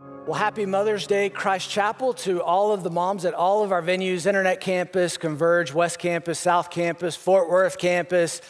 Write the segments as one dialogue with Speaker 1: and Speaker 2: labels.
Speaker 1: Well, happy Mother's Day, Christ Chapel, to all of the moms at all of our venues Internet Campus, Converge, West Campus, South Campus, Fort Worth Campus,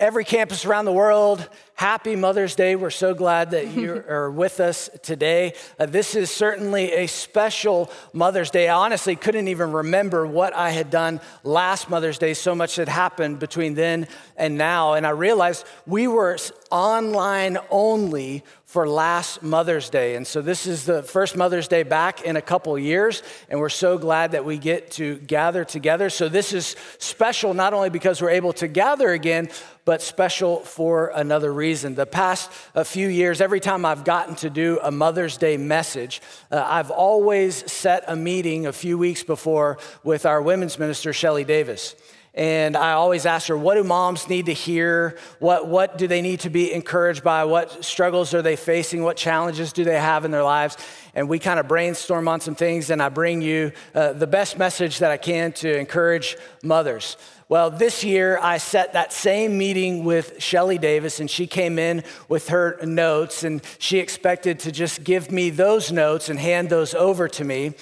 Speaker 1: every campus around the world. Happy Mother's Day. We're so glad that you are with us today. Uh, this is certainly a special Mother's Day. I honestly couldn't even remember what I had done last Mother's Day. So much had happened between then and now. And I realized we were online only for last Mother's Day. And so this is the first Mother's Day back in a couple years, and we're so glad that we get to gather together. So this is special not only because we're able to gather again, but special for another reason. The past a few years, every time I've gotten to do a Mother's Day message, uh, I've always set a meeting a few weeks before with our women's minister, Shelly Davis. And I always ask her, what do moms need to hear? What, what do they need to be encouraged by? What struggles are they facing? What challenges do they have in their lives? And we kind of brainstorm on some things, and I bring you uh, the best message that I can to encourage mothers. Well, this year I set that same meeting with Shelly Davis, and she came in with her notes, and she expected to just give me those notes and hand those over to me.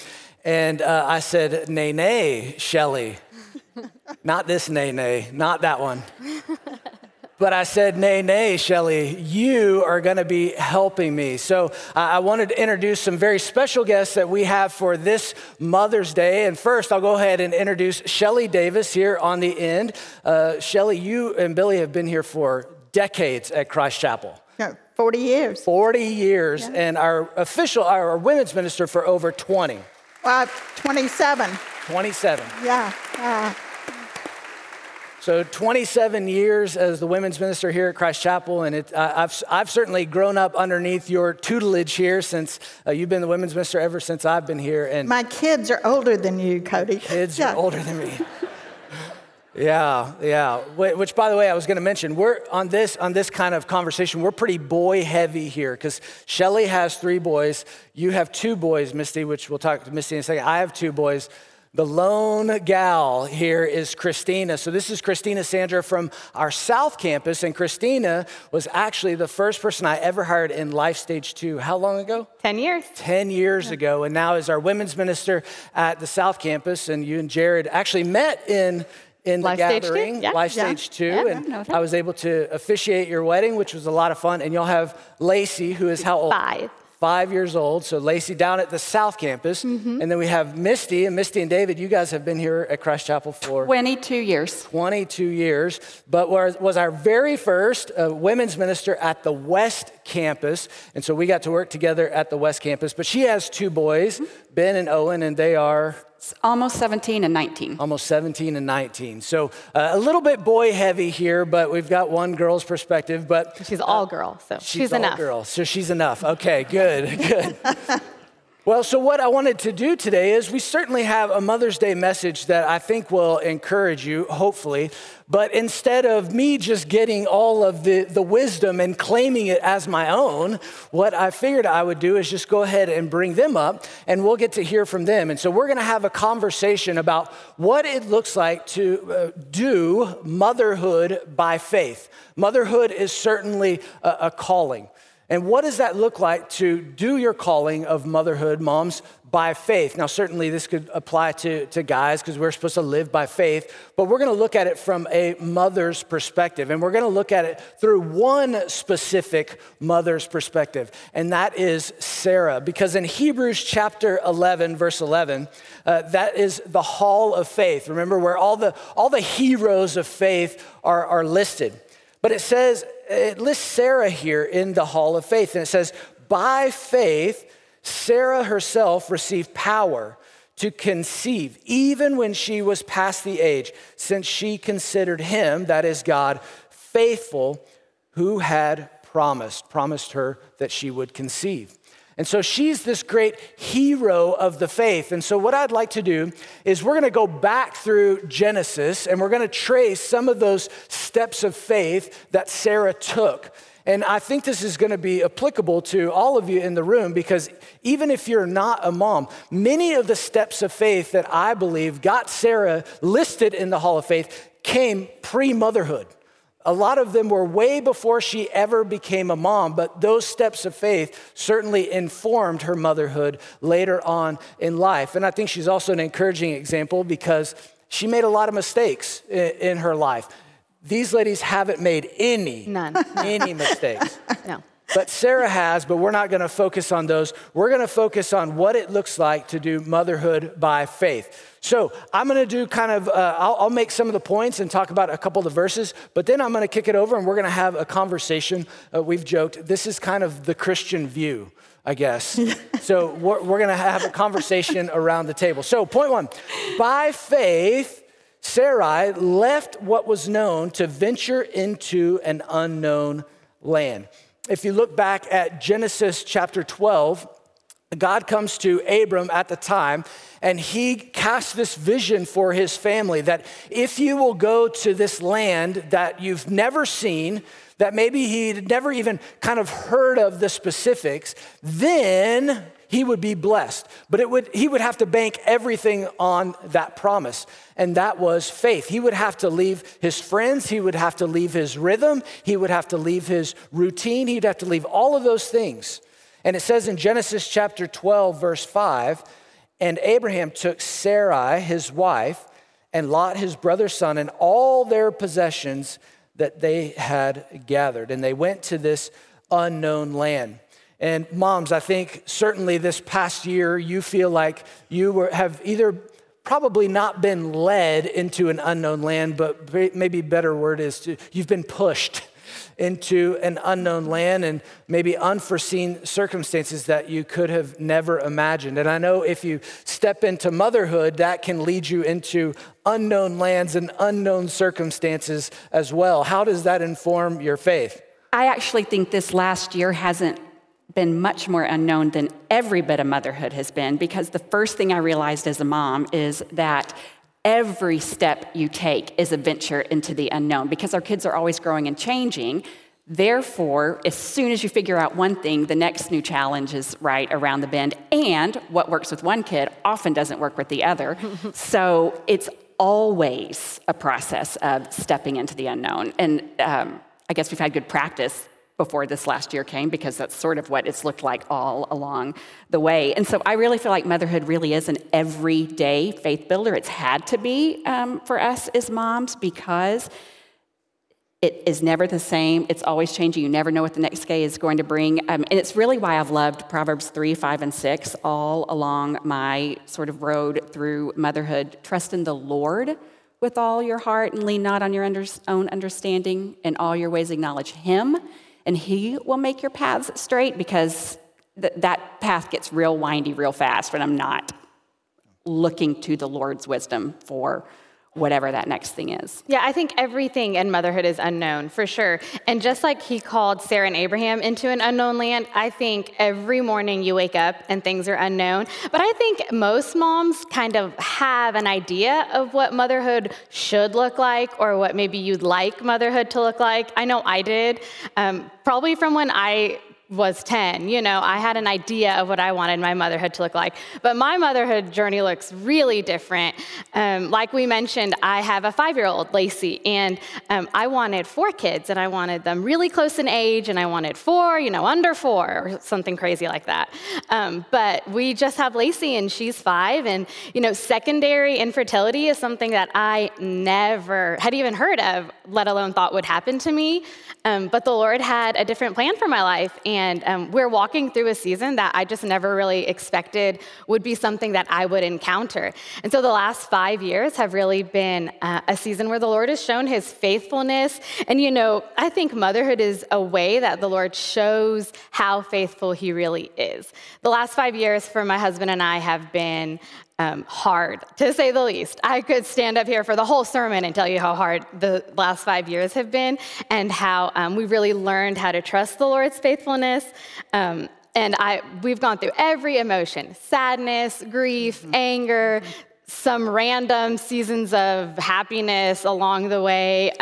Speaker 1: And uh, I said, Nay, nay, Shelly, not this nay, nay, not that one. But I said, nay, nay, Shelly, you are going to be helping me. So uh, I wanted to introduce some very special guests that we have for this Mother's Day. And first, I'll go ahead and introduce Shelly Davis here on the end. Uh, Shelly, you and Billy have been here for decades at Christ Chapel.
Speaker 2: Yeah, 40 years.
Speaker 1: 40 years, yeah. and our official, our women's minister for over 20.
Speaker 2: Well, 27.
Speaker 1: 27.
Speaker 2: Yeah. Uh,
Speaker 1: so 27 years as the women's minister here at Christ Chapel, and it, uh, I've, I've certainly grown up underneath your tutelage here since uh, you've been the women's minister ever since I've been here.
Speaker 2: And my kids are older than you, Cody.
Speaker 1: Kids yeah. are older than me. yeah, yeah. Which, by the way, I was going to mention, we're on this on this kind of conversation. We're pretty boy heavy here because Shelly has three boys. You have two boys, Misty, which we'll talk to Misty in a second. I have two boys. The lone gal here is Christina. So, this is Christina Sandra from our South Campus. And Christina was actually the first person I ever hired in Life Stage 2. How long ago?
Speaker 3: 10 years.
Speaker 1: 10 years yeah. ago. And now is our women's minister at the South Campus. And you and Jared actually met in in the
Speaker 3: Life
Speaker 1: gathering,
Speaker 3: stage yeah.
Speaker 1: Life
Speaker 3: yeah.
Speaker 1: Stage 2. and I was able to officiate your wedding, which was a lot of fun. And you'll have Lacey, who is how old?
Speaker 3: Five
Speaker 1: five years old. So Lacey down at the South Campus. Mm-hmm. And then we have Misty. And Misty and David, you guys have been here at Christ Chapel for
Speaker 3: 22 years.
Speaker 1: 22 years. But was, was our very first uh, women's minister at the West Campus. And so we got to work together at the West Campus. But she has two boys, mm-hmm. Ben and Owen, and they are
Speaker 3: almost 17 and 19.
Speaker 1: Almost 17 and 19. So uh, a little bit boy heavy here, but we've got one girl's perspective. But
Speaker 3: she's all uh, girl, so
Speaker 1: she's,
Speaker 3: she's enough.
Speaker 1: Girl, so she's enough. Okay, good, good. Well, so what I wanted to do today is we certainly have a Mother's Day message that I think will encourage you, hopefully. But instead of me just getting all of the, the wisdom and claiming it as my own, what I figured I would do is just go ahead and bring them up and we'll get to hear from them. And so we're going to have a conversation about what it looks like to uh, do motherhood by faith. Motherhood is certainly a, a calling. And what does that look like to do your calling of motherhood, moms, by faith? Now, certainly this could apply to, to guys because we're supposed to live by faith, but we're going to look at it from a mother's perspective. And we're going to look at it through one specific mother's perspective, and that is Sarah. Because in Hebrews chapter 11, verse 11, uh, that is the hall of faith. Remember where all the, all the heroes of faith are, are listed. But it says, it lists Sarah here in the hall of faith, and it says, by faith, Sarah herself received power to conceive, even when she was past the age, since she considered him, that is God, faithful, who had promised, promised her that she would conceive. And so she's this great hero of the faith. And so, what I'd like to do is we're going to go back through Genesis and we're going to trace some of those steps of faith that Sarah took. And I think this is going to be applicable to all of you in the room because even if you're not a mom, many of the steps of faith that I believe got Sarah listed in the Hall of Faith came pre motherhood. A lot of them were way before she ever became a mom, but those steps of faith certainly informed her motherhood later on in life. And I think she's also an encouraging example because she made a lot of mistakes in, her life. These ladies haven't made any,
Speaker 3: None.
Speaker 1: any mistakes.
Speaker 3: No.
Speaker 1: But Sarah has, but we're not gonna focus on those. We're gonna focus on what it looks like to do motherhood by faith. So I'm gonna do kind of, uh, I'll, I'll, make some of the points and talk about a couple of the verses, but then I'm gonna kick it over and we're gonna have a conversation. Uh, we've joked, this is kind of the Christian view. I guess. so we're, we're gonna have a conversation around the table. So, point one by faith, Sarai left what was known to venture into an unknown land if you look back at Genesis chapter 12, God comes to Abram at the time and he casts this vision for his family that if you will go to this land that you've never seen, that maybe he'd never even kind of heard of the specifics, then he would be blessed. But it would, he would have to bank everything on that promise, and that was faith. He would have to leave his friends, he would have to leave his rhythm, he would have to leave his routine, he'd have to leave all of those things. And it says in Genesis chapter 12, verse 5, and Abraham took Sarai, his wife, and Lot, his brother's son, and all their possessions that they had gathered. And they went to this unknown land. And moms, I think certainly this past year, you feel like you were, have either probably not been led into an unknown land, but maybe better word is to, you've been pushed into an unknown land and maybe unforeseen circumstances that you could have never imagined. And I know if you step into motherhood, that can lead you into unknown lands and unknown circumstances as well. How does that inform your faith?
Speaker 3: I actually think this last year hasn't been much more unknown than every bit of motherhood has been because the first thing I realized as a mom is that every step you take is a venture into the unknown because our kids are always growing and changing. Therefore, as soon as you figure out one thing, the next new challenge is right around the bend. And what works with one kid often doesn't work with the other. so it's always a process of stepping into the unknown. And um, I guess we've had good practice before this last year came because that's sort of what it's looked like all along the way. And so I really feel like motherhood really is an everyday faith builder. It's had to be um, for us as moms because it is never the same. It's always changing. You never know what the next day is going to bring. Um, and it's really why I've loved Proverbs 3, 5, and 6 all along my sort of road through motherhood. Trust in the Lord with all your heart and lean not on your under- own understanding. In all your ways, acknowledge Him and He will make your paths straight because th- that path gets real windy real fast when I'm not looking to the Lord's wisdom for whatever that next thing is.
Speaker 4: Yeah, I think everything in motherhood is unknown for sure. And just like he called Sarah and Abraham into an unknown land, I think every morning you wake up and things are unknown. But I think most moms kind of have an idea of what motherhood should look like or what maybe you'd like motherhood to look like. I know I did. Um, probably from when I was 10. You know, I had an idea of what I wanted my motherhood to look like. But my motherhood journey looks really different. Um, like we mentioned, I have a five year old, Lacey, and um, I wanted four kids, and I wanted them really close in age, and I wanted four, you know, under four, or something crazy like that. Um, but we just have Lacey, and she's five, and, you know, secondary infertility is something that I never had even heard of, let alone thought would happen to me. Um, but the Lord had a different plan for my life. And um, we're walking through a season that I just never really expected would be something that I would encounter. And so the last five years have really been uh, a season where the Lord has shown his faithfulness. And, you know, I think motherhood is a way that the Lord shows how faithful he really is. The last five years for my husband and I have been um, hard, to say the least. I could stand up here for the whole sermon and tell you how hard the last five years have been and how um, we really learned how to trust the Lord's faithfulness. Um, and I, we've gone through every emotion sadness, grief, mm-hmm. anger, some random seasons of happiness along the way.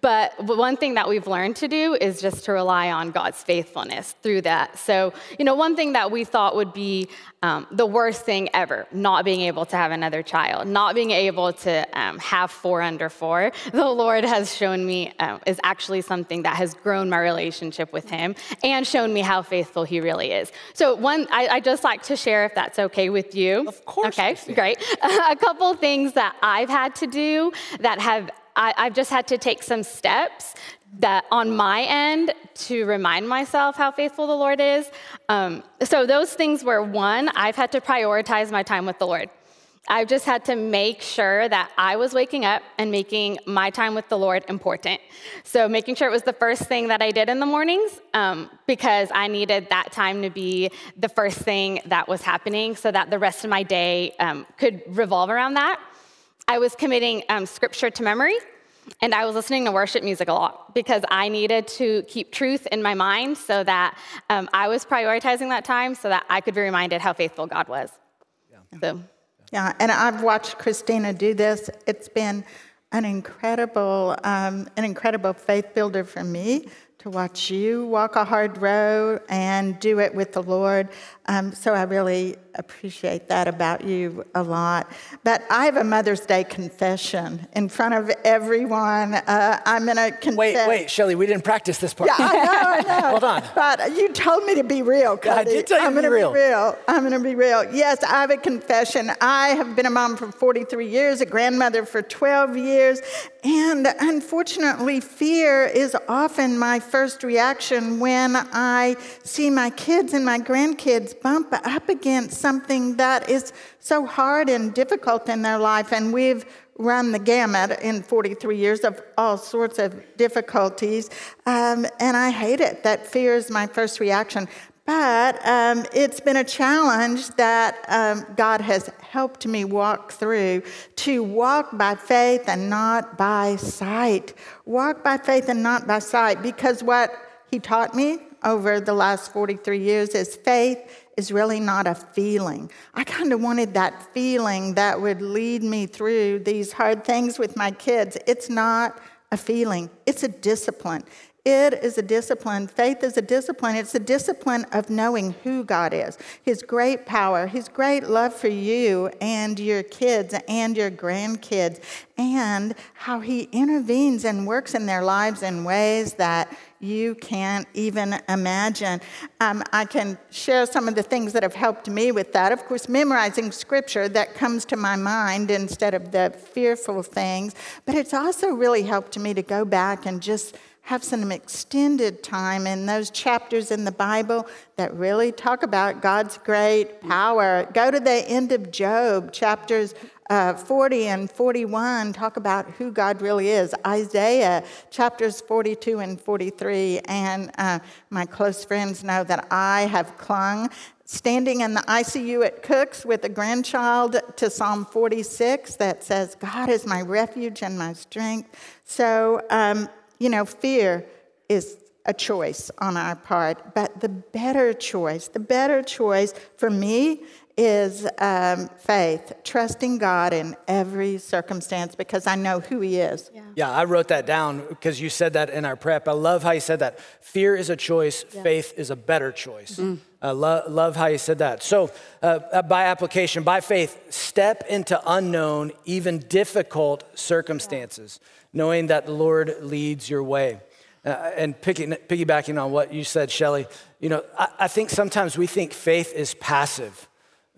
Speaker 4: But one thing that we've learned to do is just to rely on God's faithfulness through that. So, you know, one thing that we thought would be um, the worst thing ever, not being able to have another child, not being able to um, have four under four, the Lord has shown me um, is actually something that has grown my relationship with Him and shown me how faithful He really is. So, one, I, I just like to share, if that's okay with you.
Speaker 1: Of course.
Speaker 4: Okay, great. a couple things that I've had to do that have I, I've just had to take some steps that on my end to remind myself how faithful the Lord is. Um, so those things were one, I've had to prioritize my time with the Lord. I've just had to make sure that I was waking up and making my time with the Lord important. So, making sure it was the first thing that I did in the mornings um, because I needed that time to be the first thing that was happening so that the rest of my day um, could revolve around that. I was committing um, scripture to memory, and I was listening to worship music a lot because I needed to keep truth in my mind so that um, I was prioritizing that time so that I could be reminded how faithful God was. Yeah. So.
Speaker 2: Yeah, and I've watched Christina do this. It's been an incredible, um, an incredible faith builder for me to watch you walk a hard road and do it with the Lord. Um, so I really appreciate that about you a lot. But I have a Mother's Day confession in front of everyone. Uh, I'm going to confess.
Speaker 1: Wait, wait, Shelly, we didn't practice this part.
Speaker 2: Yeah, I know, I know.
Speaker 1: Hold on.
Speaker 2: But you told me to be real, Cody.
Speaker 1: I did tell you
Speaker 2: I'm
Speaker 1: to be real.
Speaker 2: be real. I'm going to be real. Yes, I have a confession. I have been a mom for 43 years, a grandmother for 12 years, and unfortunately, fear is often my first reaction when I see my kids and my grandkids bump up against something that is so hard and difficult in their life. And we've run the gamut in 43 years of all sorts of difficulties. Um, and I hate it. That fear is my first reaction. But um, it's been a challenge that um, God has helped me walk through to walk by faith and not by sight. Walk by faith and not by sight, because what He taught me over the last 43 years is faith is really not a feeling. I kind of wanted that feeling that would lead me through these hard things with my kids. It's not a feeling, it's a discipline. It is a discipline. Faith is a discipline. It's a discipline of knowing who God is, His great power, His great love for you and your kids and your grandkids, and how He intervenes and works in their lives in ways that you can't even imagine. Um, I can share some of the things that have helped me with that. Of course, memorizing scripture that comes to my mind instead of the fearful things, but it's also really helped me to go back and just have some extended time in those chapters in the Bible that really talk about God's great power. Go to the end of Job, chapters uh, 40 and 41 talk about who God really is. Isaiah, chapters 42 and 43. And uh, my close friends know that I have clung standing in the ICU at Cook's with a grandchild to Psalm 46 that says, God is my refuge and my strength. So, um, you know, fear is a choice on our part, but the better choice, the better choice for me is um, faith, trusting God in every circumstance because I know who He is.
Speaker 1: Yeah, yeah I wrote that down because you said that in our prep. I love how you said that. Fear is a choice, yeah. faith is a better choice. Mm. Uh, lo- love how you said that. So, uh, uh, by application, by faith, step into unknown, even difficult circumstances, yeah. knowing that the Lord leads your way. Uh, and picking, piggybacking on what you said, Shelly, you know, I, I think sometimes we think faith is passive.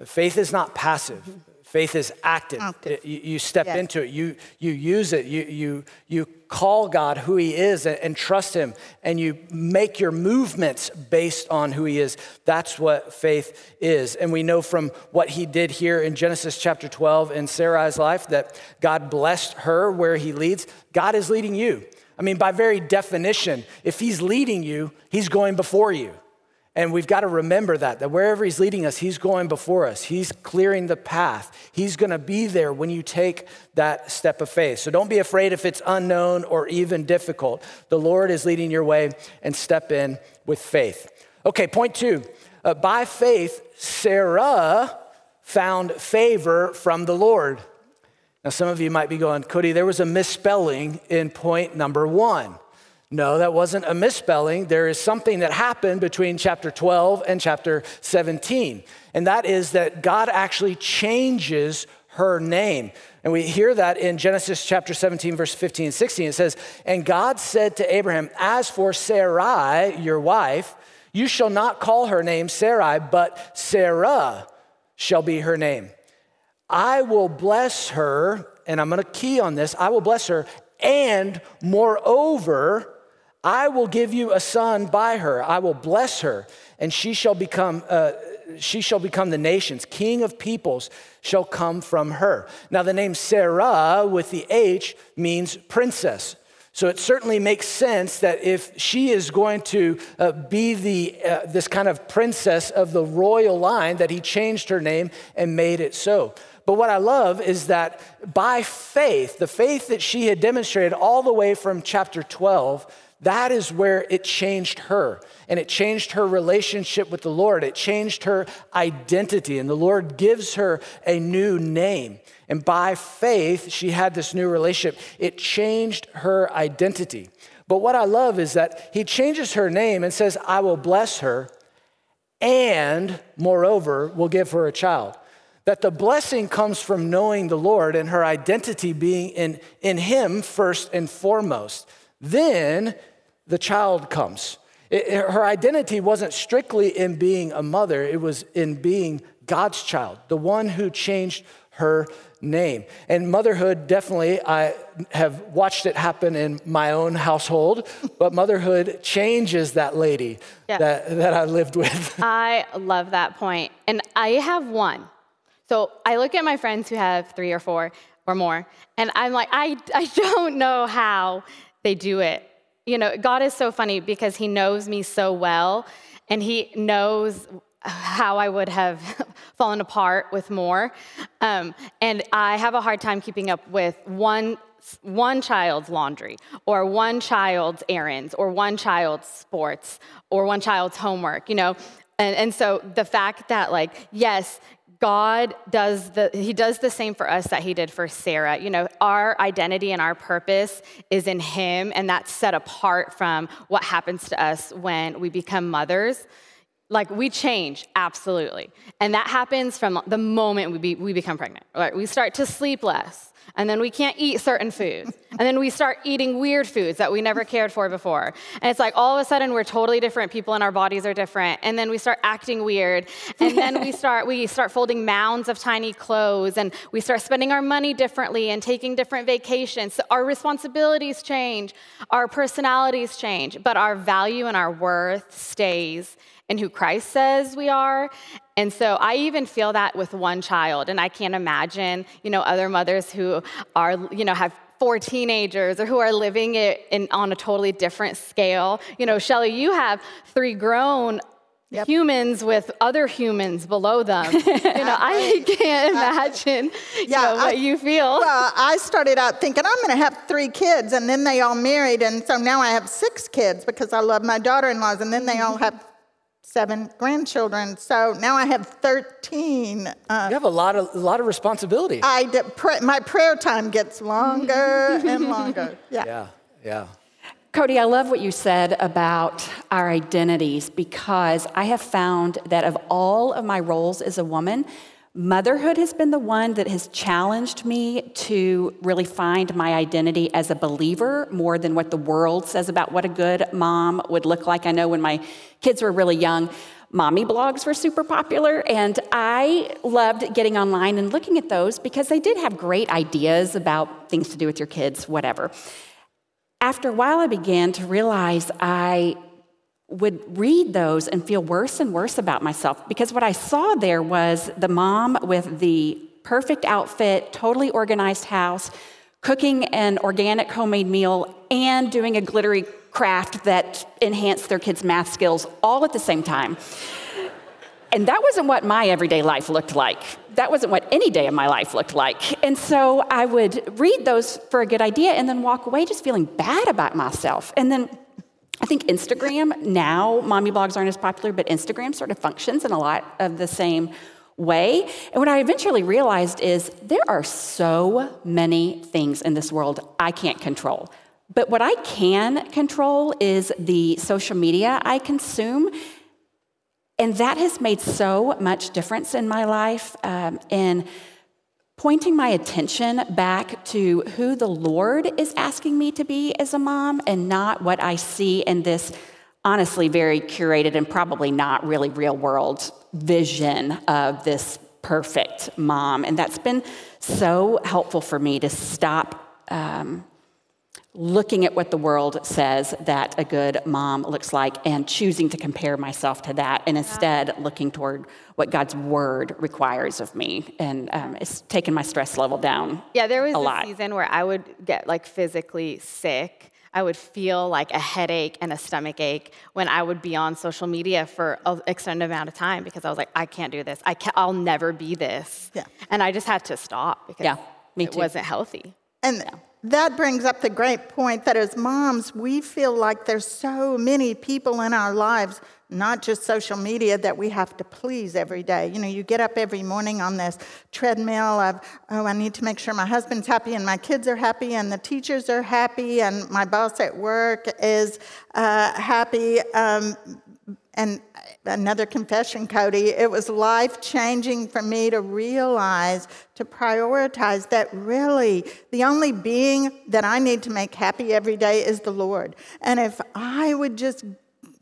Speaker 1: Faith is not passive. Faith is active. active. You, you, step yes. into it. You, you use it. You, you, you call God who He is and, and, trust Him, and you make your movements based on who He is. That's what faith is. And we know from what He did here in Genesis chapter 12 in Sarai's life that God blessed her where He leads. God is leading you. I mean, by very definition, if He's leading you, He's going before you. And we've got to remember that, that wherever He's leading us, He's going before us. He's clearing the path. He's going to be there when you take that step of faith. So don't be afraid if it's unknown or even difficult. The Lord is leading your way and step in with faith. Okay, point two. Uh, by faith, Sarah found favor from the Lord. Now, some of you might be going, Cody, there was a misspelling in point number one. No, that wasn't a misspelling. There is something that happened between chapter 12 and chapter 17, and that is that God actually changes her name. And we hear that in Genesis chapter 17, verse 15 and 16. It says, And God said to Abraham, As for Sarai, your wife, you shall not call her name Sarai, but Sarah shall be her name. I will bless her, and I'm going to key on this I will bless her, and moreover, I will give you a son by her. I will bless her, and she shall become. Uh, she shall become the nations. King of peoples shall come from her. Now, the name Sarah with the H means princess. So it certainly makes sense that if she is going to uh, be the, uh, this kind of princess of the royal line, that he changed her name and made it so. But what I love is that by faith, the faith that she had demonstrated all the way from chapter 12, that is where it changed her. And it changed her relationship with the Lord. It changed her identity. And the Lord gives her a new name. And by faith, she had this new relationship. It changed her identity. But what I love is that he changes her name and says, I will bless her, and moreover, will give her a child. That the blessing comes from knowing the Lord and her identity being in, in him first and foremost. Then the child comes. It, her identity wasn't strictly in being a mother, it was in being God's child, the one who changed her name. And motherhood, definitely, I have watched it happen in my own household, but motherhood changes that lady that, that I lived with.
Speaker 4: I love that point. And I have one. So I look at my friends who have three or four or more, and I'm like, I, I don't know how they do it. You know, God is so funny because He knows me so well, and He knows how I would have fallen apart with more. Um, and I have a hard time keeping up with one one child's laundry or one child's errands or one child's sports or one child's homework you know and, and so the fact that like yes God does the he does the same for us that he did for Sarah. You know, our identity and our purpose is in him and that's set apart from what happens to us when we become mothers. Like we change, absolutely. And that happens from the moment we, be, we become pregnant. Right? We start to sleep less and then we can't eat certain foods. And then we start eating weird foods that we never cared for before. And it's like all of a sudden we're totally different people and our bodies are different. And then we start acting weird. And then we start we start folding mounds of tiny clothes and we start spending our money differently and taking different vacations. So our responsibilities change, our personalities change, but our value and our worth stays in who Christ says we are. And so I even feel that with one child, and I can't imagine, you know, other mothers who are, you know, have four teenagers or who are living it in, on a totally different scale. You know, Shelly, you have three grown Yep. humans with other humans below them. you know, I can't uh, imagine yeah, you know, what I, you feel.
Speaker 2: Well, I started out thinking I'm going to have three kids, and then they all married, and so now I have six kids because I love my daughter-in-laws, and then they all have seven grandchildren. So now I have 13.
Speaker 1: Uh, you have a lot of, a lot of responsibility.
Speaker 2: I pray, my prayer time gets longer and longer. Yeah.
Speaker 1: Yeah, yeah.
Speaker 3: Cody, I love what you said about our identities because I have found that of all of my roles as a woman, Motherhood has been the one that has challenged me to really find my identity as a believer more than what the world says about what a good mom would look like. I know when my kids were really young, mommy blogs were super popular, and I loved getting online and looking at those because they did have great ideas about things to do with your kids, whatever. After a while, I began to realize I would read those and feel worse and worse about myself because what I saw there was the mom with the perfect outfit, totally organized house, cooking an organic homemade meal, and doing a glittery craft that enhanced their kids' math skills all at the same time. And that wasn't what my everyday life looked like. That wasn't what any day of my life looked like. And so I would read those for a good idea and then walk away just feeling bad about myself. And then I think Instagram now, mommy blogs aren't as popular, but Instagram sort of functions in a lot of the same way. And what I eventually realized is there are so many things in this world I can't control. But what I can control is the social media I consume. And that has made so much difference in my life um, in pointing my attention back to who the Lord is asking me to be as a mom and not what I see in this honestly very curated and probably not really real world vision of this perfect mom. And that's been so helpful for me to stop um, looking at what the world says that a good mom looks like and choosing to compare myself to that and instead looking toward what God's word requires of me. And um, it's taken my stress level down.
Speaker 4: Yeah, there was
Speaker 3: a
Speaker 4: a,
Speaker 3: lot.
Speaker 4: season where I would get like physically sick. I would feel like a headache and a stomach ache when I would be on social media for an extended amount of time because I was like, I can't do this. I can't, I'll never be this.
Speaker 2: Yeah.
Speaker 4: And I just had to stop because
Speaker 3: Yeah, me
Speaker 4: it wasn't healthy.
Speaker 2: And that brings up the great point that as moms, we feel like there's so many people in our lives, not just social media, that we have to please every day. You know, you get up every morning on this treadmill of, oh, I need to make sure my husband's happy and my kids are happy and the teachers are happy and my boss at work is uh, happy. Um, and another confession, Cody, it was life changing for me to realize, to prioritize that really the only being that I need to make happy every day is the Lord. And if I would just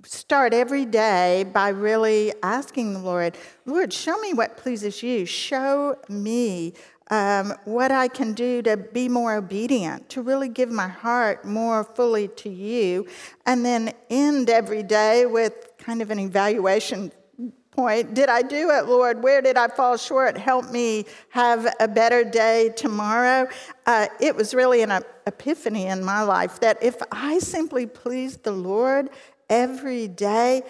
Speaker 2: start every day by really asking the Lord, Lord, show me what pleases you, show me um, what I can do to be more obedient, to really give my heart more fully to you, and then end every day with kind of an evaluation point. Did I do it, Lord? Where did I fall short? Help me have a better day tomorrow. Uh, it was really an epiphany in my life that if I simply please the Lord every day,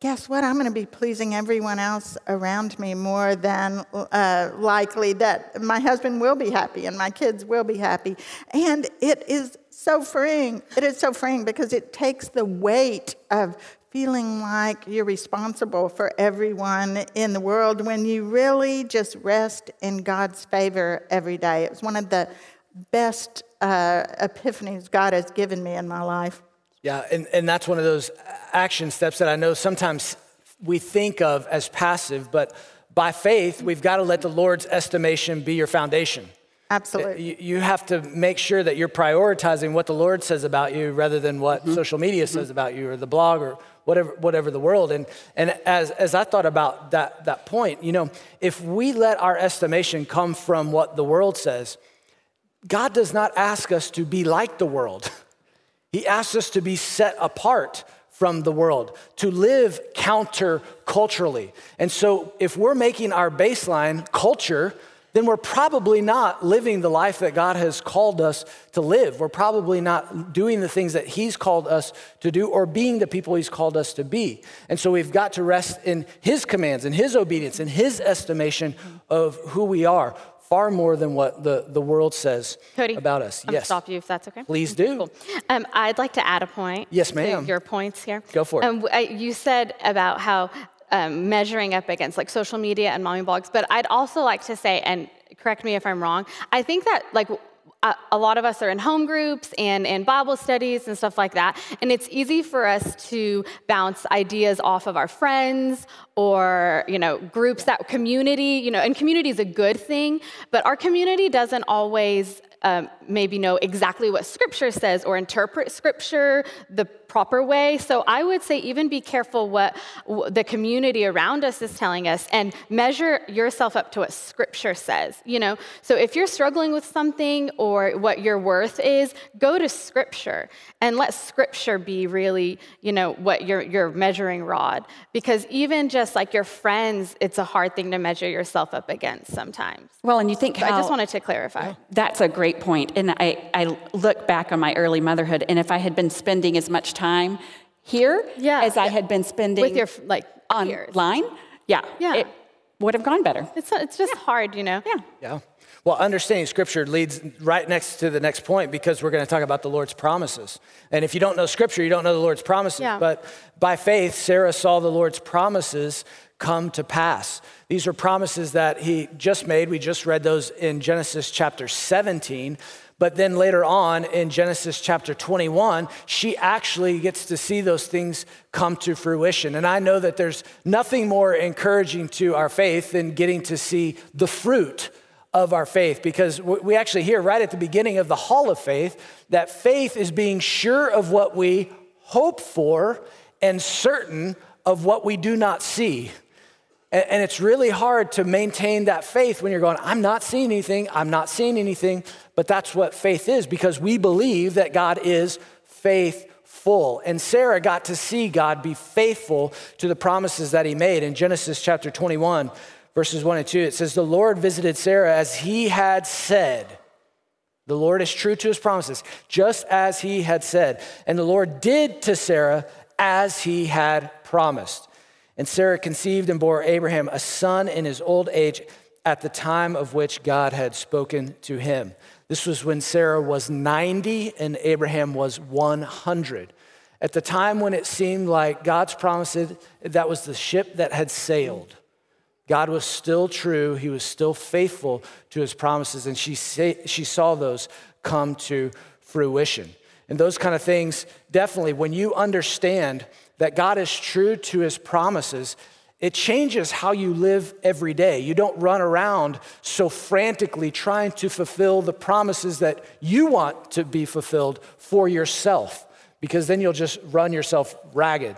Speaker 2: guess what? I'm going to be pleasing everyone else around me more than uh, likely that my husband will be happy and my kids will be happy. And it is so freeing. It is so freeing because it takes the weight of feeling like you're responsible for everyone in the world when you really just rest in God's favor every day. It's one of the best uh, epiphanies God has given me in my life.
Speaker 1: Yeah, and, and that's one of those action steps that I know sometimes we think of as passive, but by faith, we've got to let the Lord's estimation be your foundation.
Speaker 2: Absolutely.
Speaker 1: You, you have to make sure that you're prioritizing what the Lord says about you rather than what social media says about you or the blog or whatever, whatever the world. And, and as, as I thought about that, that point, you know, if we let our estimation come from what the world says, God does not ask us to be like the world. He asks us to be set apart from the world, to live counterculturally. And so, if we're making our baseline culture, then we're probably not living the life that God has called us to live. We're probably not doing the things that He's called us to do or being the people He's called us to be. And so we've got to rest in His commands and His obedience and His estimation of who we are far more than what the, the world says
Speaker 4: Cody,
Speaker 1: about us.
Speaker 4: I'm
Speaker 1: yes.
Speaker 4: stop you if that's okay.
Speaker 1: Please do.
Speaker 4: Cool. Um, I'd like to add a point.
Speaker 1: Yes,
Speaker 4: to
Speaker 1: ma'am.
Speaker 4: your points here.
Speaker 1: Go for it.
Speaker 4: Um, you said about how um, measuring up against like social media and mommy blogs, but I'd also like to say, and correct me if I'm wrong, I think that like a, a lot of us are in home groups and in Bible studies and stuff like that, and it's easy for us to bounce ideas off of our friends or you know groups that community you know and community is a good thing but our community doesn't always um, maybe know exactly what scripture says or interpret scripture the proper way. So i would say even be careful what the community around us is telling us and measure yourself up to what scripture says you know? So if you're struggling with something or what your worth is go to scripture and let scripture be really you know what your your measuring rod. Because even just like your friends it's a hard thing to measure yourself up against sometimes.
Speaker 3: Well, and you think
Speaker 4: so
Speaker 3: how
Speaker 4: i just wanted to clarify.
Speaker 3: That's a great point. And I, I look back on my early motherhood, and if I had been spending as much time here
Speaker 4: Yeah.
Speaker 3: as I had been spending
Speaker 4: with your like peers.
Speaker 3: online, yeah,
Speaker 4: Yeah.
Speaker 3: it would have gone better.
Speaker 4: It's, it's just hard, you know?
Speaker 3: Yeah.
Speaker 1: Yeah. Well, understanding scripture leads right next to the next point because we're going to talk about the Lord's promises. And if you don't know scripture, you don't know the Lord's promises.
Speaker 4: Yeah.
Speaker 1: But by faith, Sarah saw the Lord's promises come to pass. These are promises that he just made. We just read those in Genesis chapter 17. But then later on in Genesis chapter 21, she actually gets to see those things come to fruition. And I know that there's nothing more encouraging to our faith than getting to see the fruit of our faith because we actually hear right at the beginning of the hall of faith that faith is being sure of what we hope for and certain of what we do not see. And it's really hard to maintain that faith when you're going, I'm not seeing anything, I'm not seeing anything. But that's what faith is because we believe that God is faithful. And Sarah got to see God be faithful to the promises that he made. In Genesis chapter 21, verses 1 and 2, it says, The Lord visited Sarah as he had said. The Lord is true to his promises, just as he had said. And the Lord did to Sarah as he had promised. And Sarah conceived and bore Abraham a son in his old age at the time of which God had spoken to him. This was when Sarah was 90 and Abraham was 100. At the time when it seemed like God's promises, that was the ship that had sailed. God was still true. He was still faithful to his promises, and she, she saw those come to fruition. And those kind of things, definitely, when you understand that God is true to his promises, it changes how you live every day. You don't run around so frantically trying to fulfill the promises that you want to be fulfilled for yourself, because then you'll just run yourself ragged.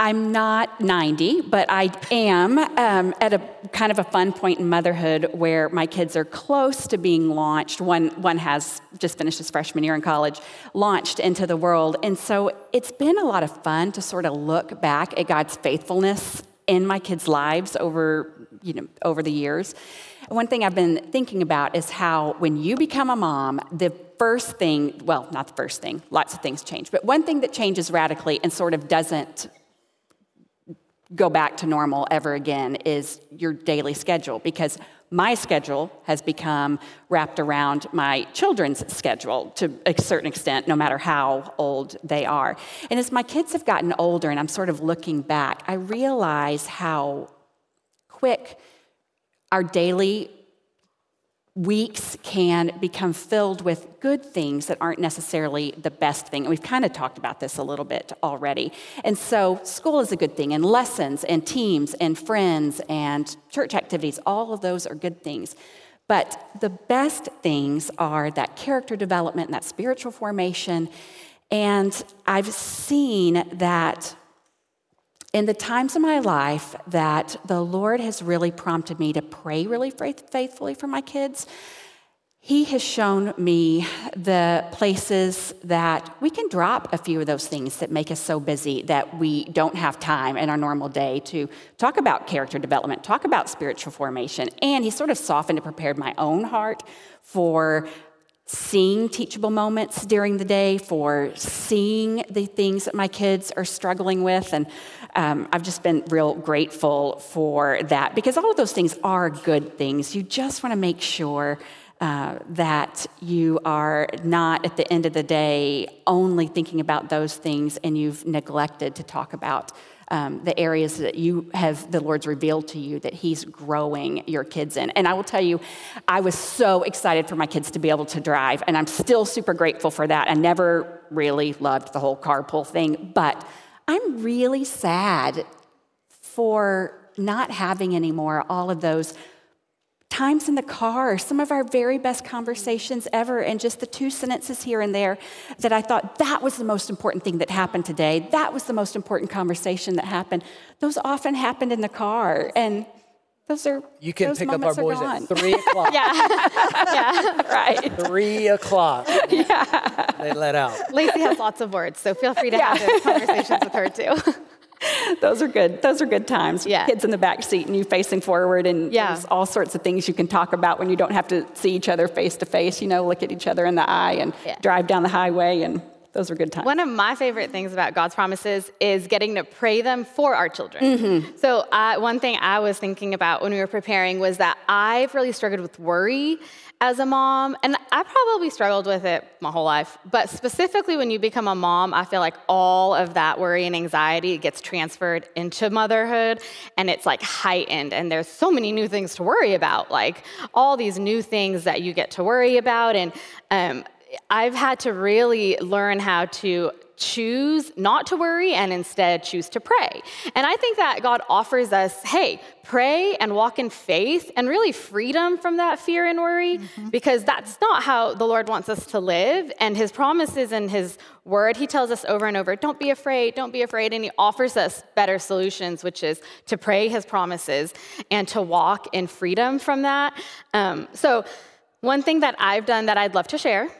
Speaker 3: I'm not 90, but I am um, at a kind of a fun point in motherhood where my kids are close to being launched. One, one has just finished his freshman year in college, launched into the world. And so it's been a lot of fun to sort of look back at God's faithfulness in my kids' lives over, you know, over the years. One thing I've been thinking about is how when you become a mom, the first thing, well, not the first thing, lots of things change, but one thing that changes radically and sort of doesn't go back to normal ever again is your daily schedule because my schedule has become wrapped around my children's schedule to a certain extent, no matter how old they are. And as my kids have gotten older and I'm sort of looking back, I realize how quick our daily weeks can become filled with good things that aren't necessarily the best thing. And we've kind of talked about this a little bit already. And so, school is a good thing, and lessons, and teams, and friends, and church activities, all of those are good things. But the best things are that character development and that spiritual formation. And I've seen that in the times of my life that the Lord has really prompted me to pray really faithfully for my kids, He has shown me the places that we can drop a few of those things that make us so busy that we don't have time in our normal day to talk about character development, talk about spiritual formation. And He sort of softened and prepared my own heart for seeing teachable moments during the day, for seeing the things that my kids are struggling with. And um, I've just been real grateful for that because all of those things are good things. You just want to make sure. Uh, that you are not at the end of the day only thinking about those things and you've neglected to talk about um, the areas that you have the Lord's revealed to you that He's growing your kids in. And I will tell you, I was so excited for my kids to be able to drive, and I'm still super grateful for that. I never really loved the whole carpool thing, but I'm really sad for not having anymore all of those times in the car, some of our very best conversations ever, and just the two sentences here and there that I thought that was the most important thing that happened today. That was the most important conversation that happened. Those often happened in the car. And those are
Speaker 1: you can
Speaker 3: pick
Speaker 1: up our boys at three o'clock.
Speaker 4: yeah, yeah,
Speaker 3: right.
Speaker 1: Three o'clock. Yeah, they let out.
Speaker 4: Lacey has lots of words, so feel free to yeah. have those conversations with her too.
Speaker 3: those are good. Those are good times.
Speaker 4: Yeah.
Speaker 3: Kids in the back seat and you facing forward, and yeah. there's all sorts of things you can talk about when you don't have to see each other face to face. You know, look at each other in the eye and yeah. drive down the highway and those were good times.
Speaker 4: One of my favorite things about God's promises is getting to pray them for our children. Mm-hmm. So, uh, one thing I was thinking about when we were preparing was that I've really struggled with worry as a mom, and I probably struggled with it my whole life. But specifically, when you become a mom, I feel like all of that worry and anxiety gets transferred into motherhood, and it's like heightened. And there's so many new things to worry about, like all these new things that you get to worry about. And um, I've had to really learn how to choose not to worry and instead choose to pray. And I think that God offers us, hey, pray and walk in faith and really freedom from that fear and worry mm-hmm. because that's not how the Lord wants us to live. And his promises and his word, he tells us over and over, don't be afraid, don't be afraid. And he offers us better solutions, which is to pray his promises and to walk in freedom from that. Um, so, one thing that I've done that I'd love to share,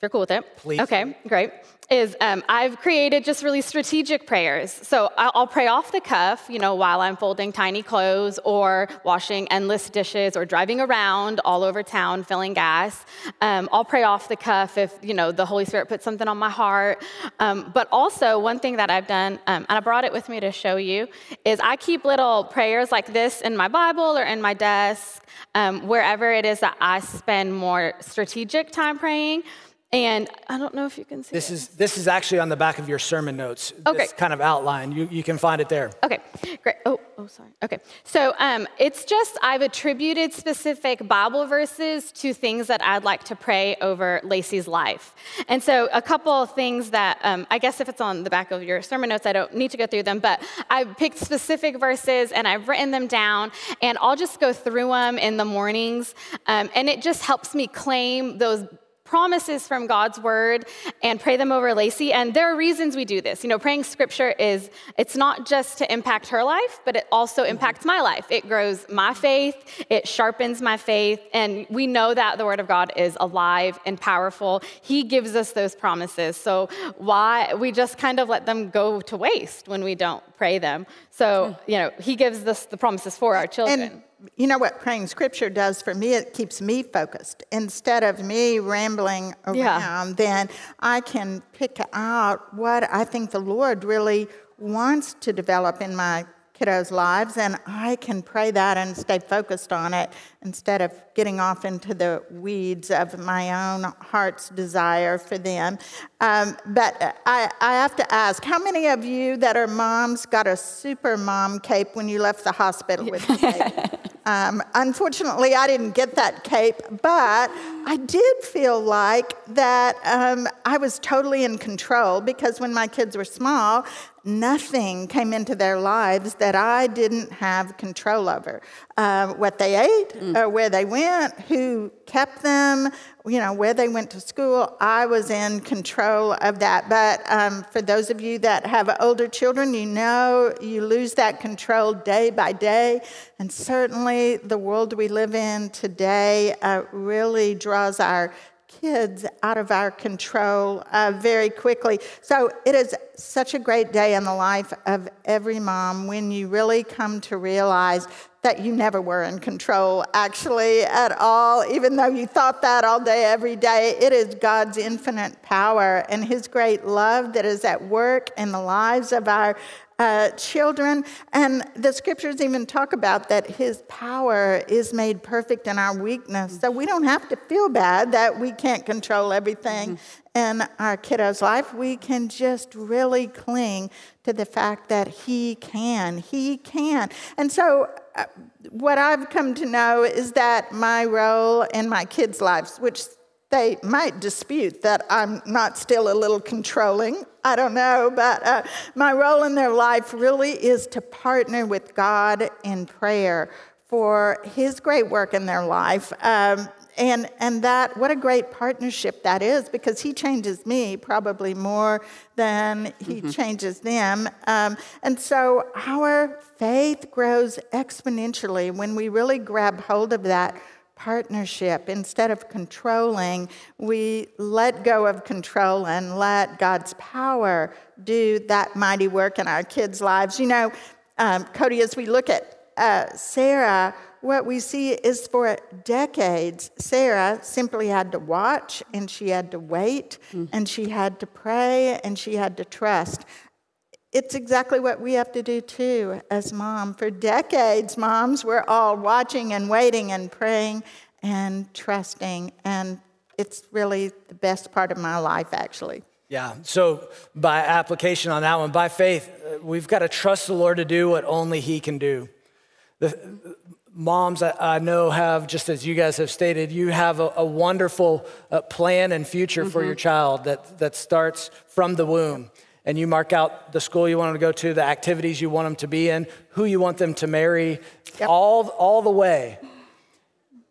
Speaker 4: if you're cool with it.
Speaker 1: Please.
Speaker 4: Okay, great is um, I've created just really strategic prayers. So I'll pray off the cuff, you know, while I'm folding tiny clothes or washing endless dishes or driving around all over town filling gas. Um, I'll pray off the cuff if, you know, the Holy Spirit puts something on my heart. Um, but also, one thing that I've done, um, and I brought it with me to show you, is I keep little prayers like this in my Bible or in my desk, um, wherever it is that I spend more strategic time praying. And I don't know if you can see
Speaker 1: this
Speaker 4: it.
Speaker 1: is this is actually on the back of your sermon notes.
Speaker 4: Okay.
Speaker 1: This kind of outline. You you can find it there.
Speaker 4: Okay, great. Oh, oh, sorry. Okay, so um, it's just I've attributed specific Bible verses to things that I'd like to pray over Lacey's life, and so a couple of things that um, I guess if it's on the back of your sermon notes, I don't need to go through them, but I've picked specific verses and I've written them down, and I'll just go through them in the mornings, um, and it just helps me claim those promises from God's word and pray them over Lacey. And there are reasons we do this. You know, praying scripture is, it's not just to impact her life, but it also mm-hmm. impacts my life. It grows my faith, it sharpens my faith. And we know that the word of God is alive and powerful. He gives us those promises. So why we just kind of let them go to waste when we don't pray them. So, hmm. you know, he gives us the promises for our children.
Speaker 2: And you know what praying scripture does for me? It keeps me focused. Instead of me rambling around, yeah. then I can pick out what I think the Lord really wants to develop in my kiddos' lives, and I can pray that and stay focused on it instead of getting off into the weeds of my own heart's desire for them. Um, but I, I have to ask how many of you that are moms got a super mom cape when you left the hospital with the cape? Um, unfortunately, I didn't get that cape, but I did feel like that um, I was totally in control because when my kids were small, nothing came into their lives that I didn't have control over. Uh, what they ate, mm. or where they went, who kept them, you know, where they went to school. I was in control of that. But um, for those of you that have older children, you know you lose that control day by day. And certainly the world we live in today uh, really draws our kids out of our control uh, very quickly. So it is such a great day in the life of every mom when you really come to realize that you never were in control actually at all, even though you thought that all day, every day. It is God's infinite power and His great love that is at work in the lives of our uh, children. And the scriptures even talk about that his power is made perfect in our weakness. So we don't have to feel bad that we can't control everything mm-hmm. in our kiddo's life. We can just really cling to the fact that he can. He can. And so uh, what I've come to know is that my role in my kids' lives, which they might dispute that I'm not still a little controlling. I don't know, but uh, my role in their life really is to partner with God in prayer for His great work in their life. Um, and, and that, what a great partnership that is because He changes me probably more than He mm-hmm. changes them. Um, and so our faith grows exponentially when we really grab hold of that partnership. Instead of controlling, we let go of control and let God's power do that mighty work in our kids' lives. You know, um, Cody, as we look at uh, Sarah, what we see is for decades, Sarah simply had to watch and she had to wait mm. and she had to pray and she had to trust. It's exactly what we have to do too as mom. For decades, moms, we're all watching and waiting and praying and trusting. And it's really the best part of my life, actually.
Speaker 1: Yeah. So, by application on that one, by faith, uh, we've got to trust the Lord to do what only He can do. The moms I know have, just as you guys have stated, you have a, a wonderful uh, plan and future mm-hmm. for your child that, that starts from the womb and you mark out the school you want them to go to, the activities you want them to be in, who you want them to marry, yep. all, all the way.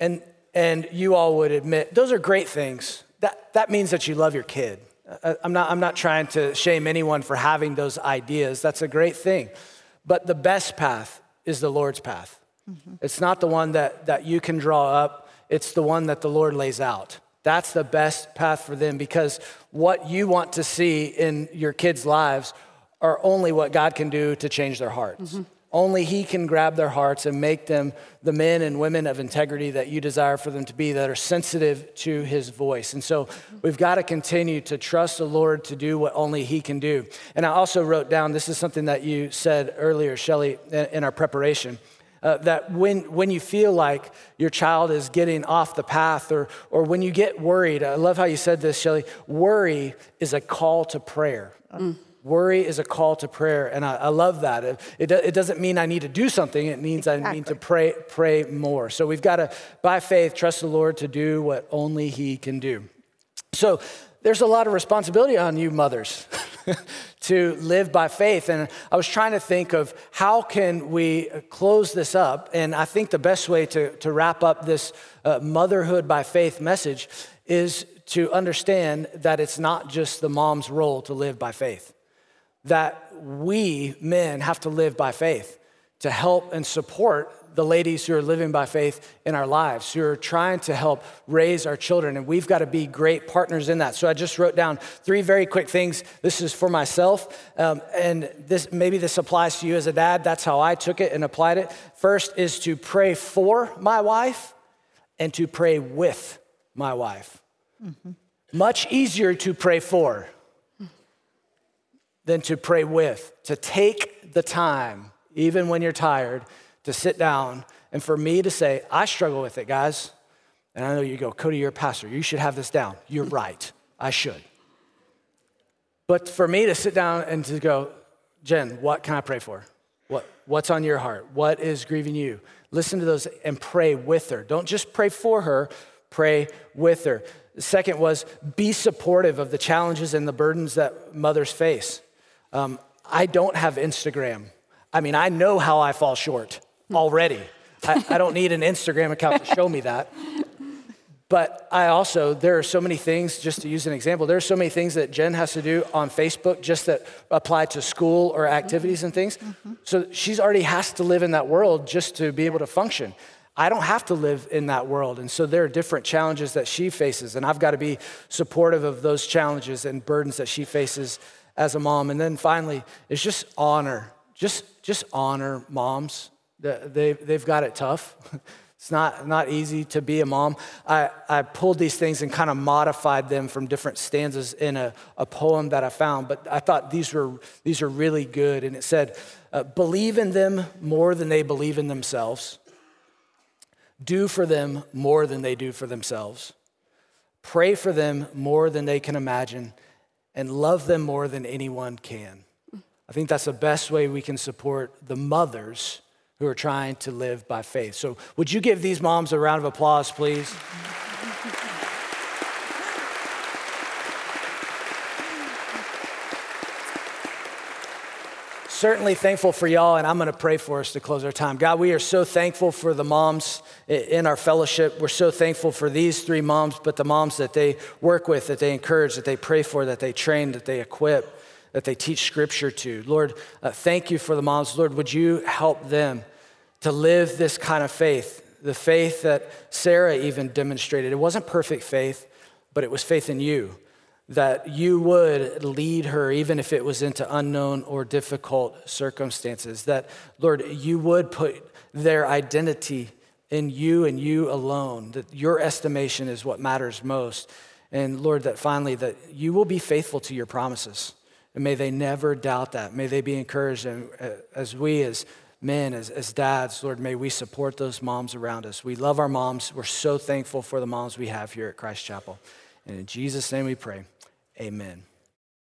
Speaker 1: And, and you all would admit, those are great things. That, that means that you love your kid. I'm not, I'm not trying to shame anyone for having those ideas. That's a great thing. But the best path is the Lord's path. Mm-hmm. It's not the one that, that you can draw up, it's the one that the Lord lays out. That's the best path for them because what you want to see in your kids' lives are only what God can do to change their hearts. Mm-hmm. Only He can grab their hearts and make them the men and women of integrity that you desire for them to be, that are sensitive to His voice. And so we've got to continue to trust the Lord to do what only He can do. And I also wrote down this is something that you said earlier, Shelly, in our preparation uh, that when, when you feel like your child is getting off the path or, or when you get worried, I love how you said this, Shelly. Worry is a call to prayer. Mm. Worry is a call to prayer, and I, I love that. It, it, it, doesn't mean I need to do something, it means exactly. I need to pray, pray more. So we've got to, by faith, trust the Lord to do what only He can do. So there's a lot of responsibility on you, mothers. to live by faith. And I was trying to think of how can we close this up. And I think the best way to, to wrap up this uh, motherhood by faith message is to understand that it's not just the mom's role to live by faith, that we men have to live by faith to help and support the ladies who are living by faith in our lives, who are trying to help raise our children. And we've got to be great partners in that. So I just wrote down three very quick things. This is for myself. Um, and this maybe this applies to you as a dad. That's how I took it and applied it. First is to pray for my wife and to pray with my wife. Mm-hmm. Much easier to pray for than to pray with, to take the time, even when you're tired to sit down and for me to say, I struggle with it, guys. And I know you go, Cody, you're a pastor. You should have this down. You're right. I should. But for me to sit down and to go, Jen, what can I pray for? What, what's on your heart? What is grieving you? Listen to those and pray with her. Don't just pray for her, pray with her. The second was be supportive of the challenges and the burdens that mothers face. Um, I don't have Instagram. I mean, I know how I fall short already. I, I don't need an Instagram account to show me that. But I also, there are so many things, just to use an example, there are so many things that Jen has to do on Facebook just that apply to school or activities and things. Mm-hmm. So she's already has to live in that world just to be able to function. I don't have to live in that world. And so there are different challenges that she faces. And I've got to be supportive of those challenges and burdens that she faces as a mom. And then finally, it's just honor. Just, just honor moms they, they've got it tough. It's not, not easy to be a mom. I, I pulled these things and kind of modified them from different stanzas in a, a poem that I found, but I thought these were, these are really good. And it said, uh, Believe in them more than they believe in themselves, do for them more than they do for themselves, pray for them more than they can imagine, and love them more than anyone can. I think that's the best way we can support the mothers who are trying to live by faith. So, would you give these moms a round of applause, please? Certainly thankful for y'all, and I'm going to pray for us to close our time. God, we are so thankful for the moms in our fellowship. We're so thankful for these three moms, but the moms that they work with, that they encourage, that they pray for, that they train, that they equip that they teach scripture to. Lord, uh, thank you for the moms. Lord, would you help them to live this kind of faith, the faith that Sarah even demonstrated? It wasn't perfect faith, but it was faith in you, that you would lead her even if it was into unknown or difficult circumstances, that, Lord, you would put their identity in you and you alone, that your estimation is what matters most. And Lord, that finally that you will be faithful to your promises. And may they never doubt that. May they be encouraged. And uh, as we, as men, as, as dads, Lord, may we support those moms around us. We love our moms. We're so thankful for the moms we have here at Christ Chapel. And in Jesus' name we pray. Amen.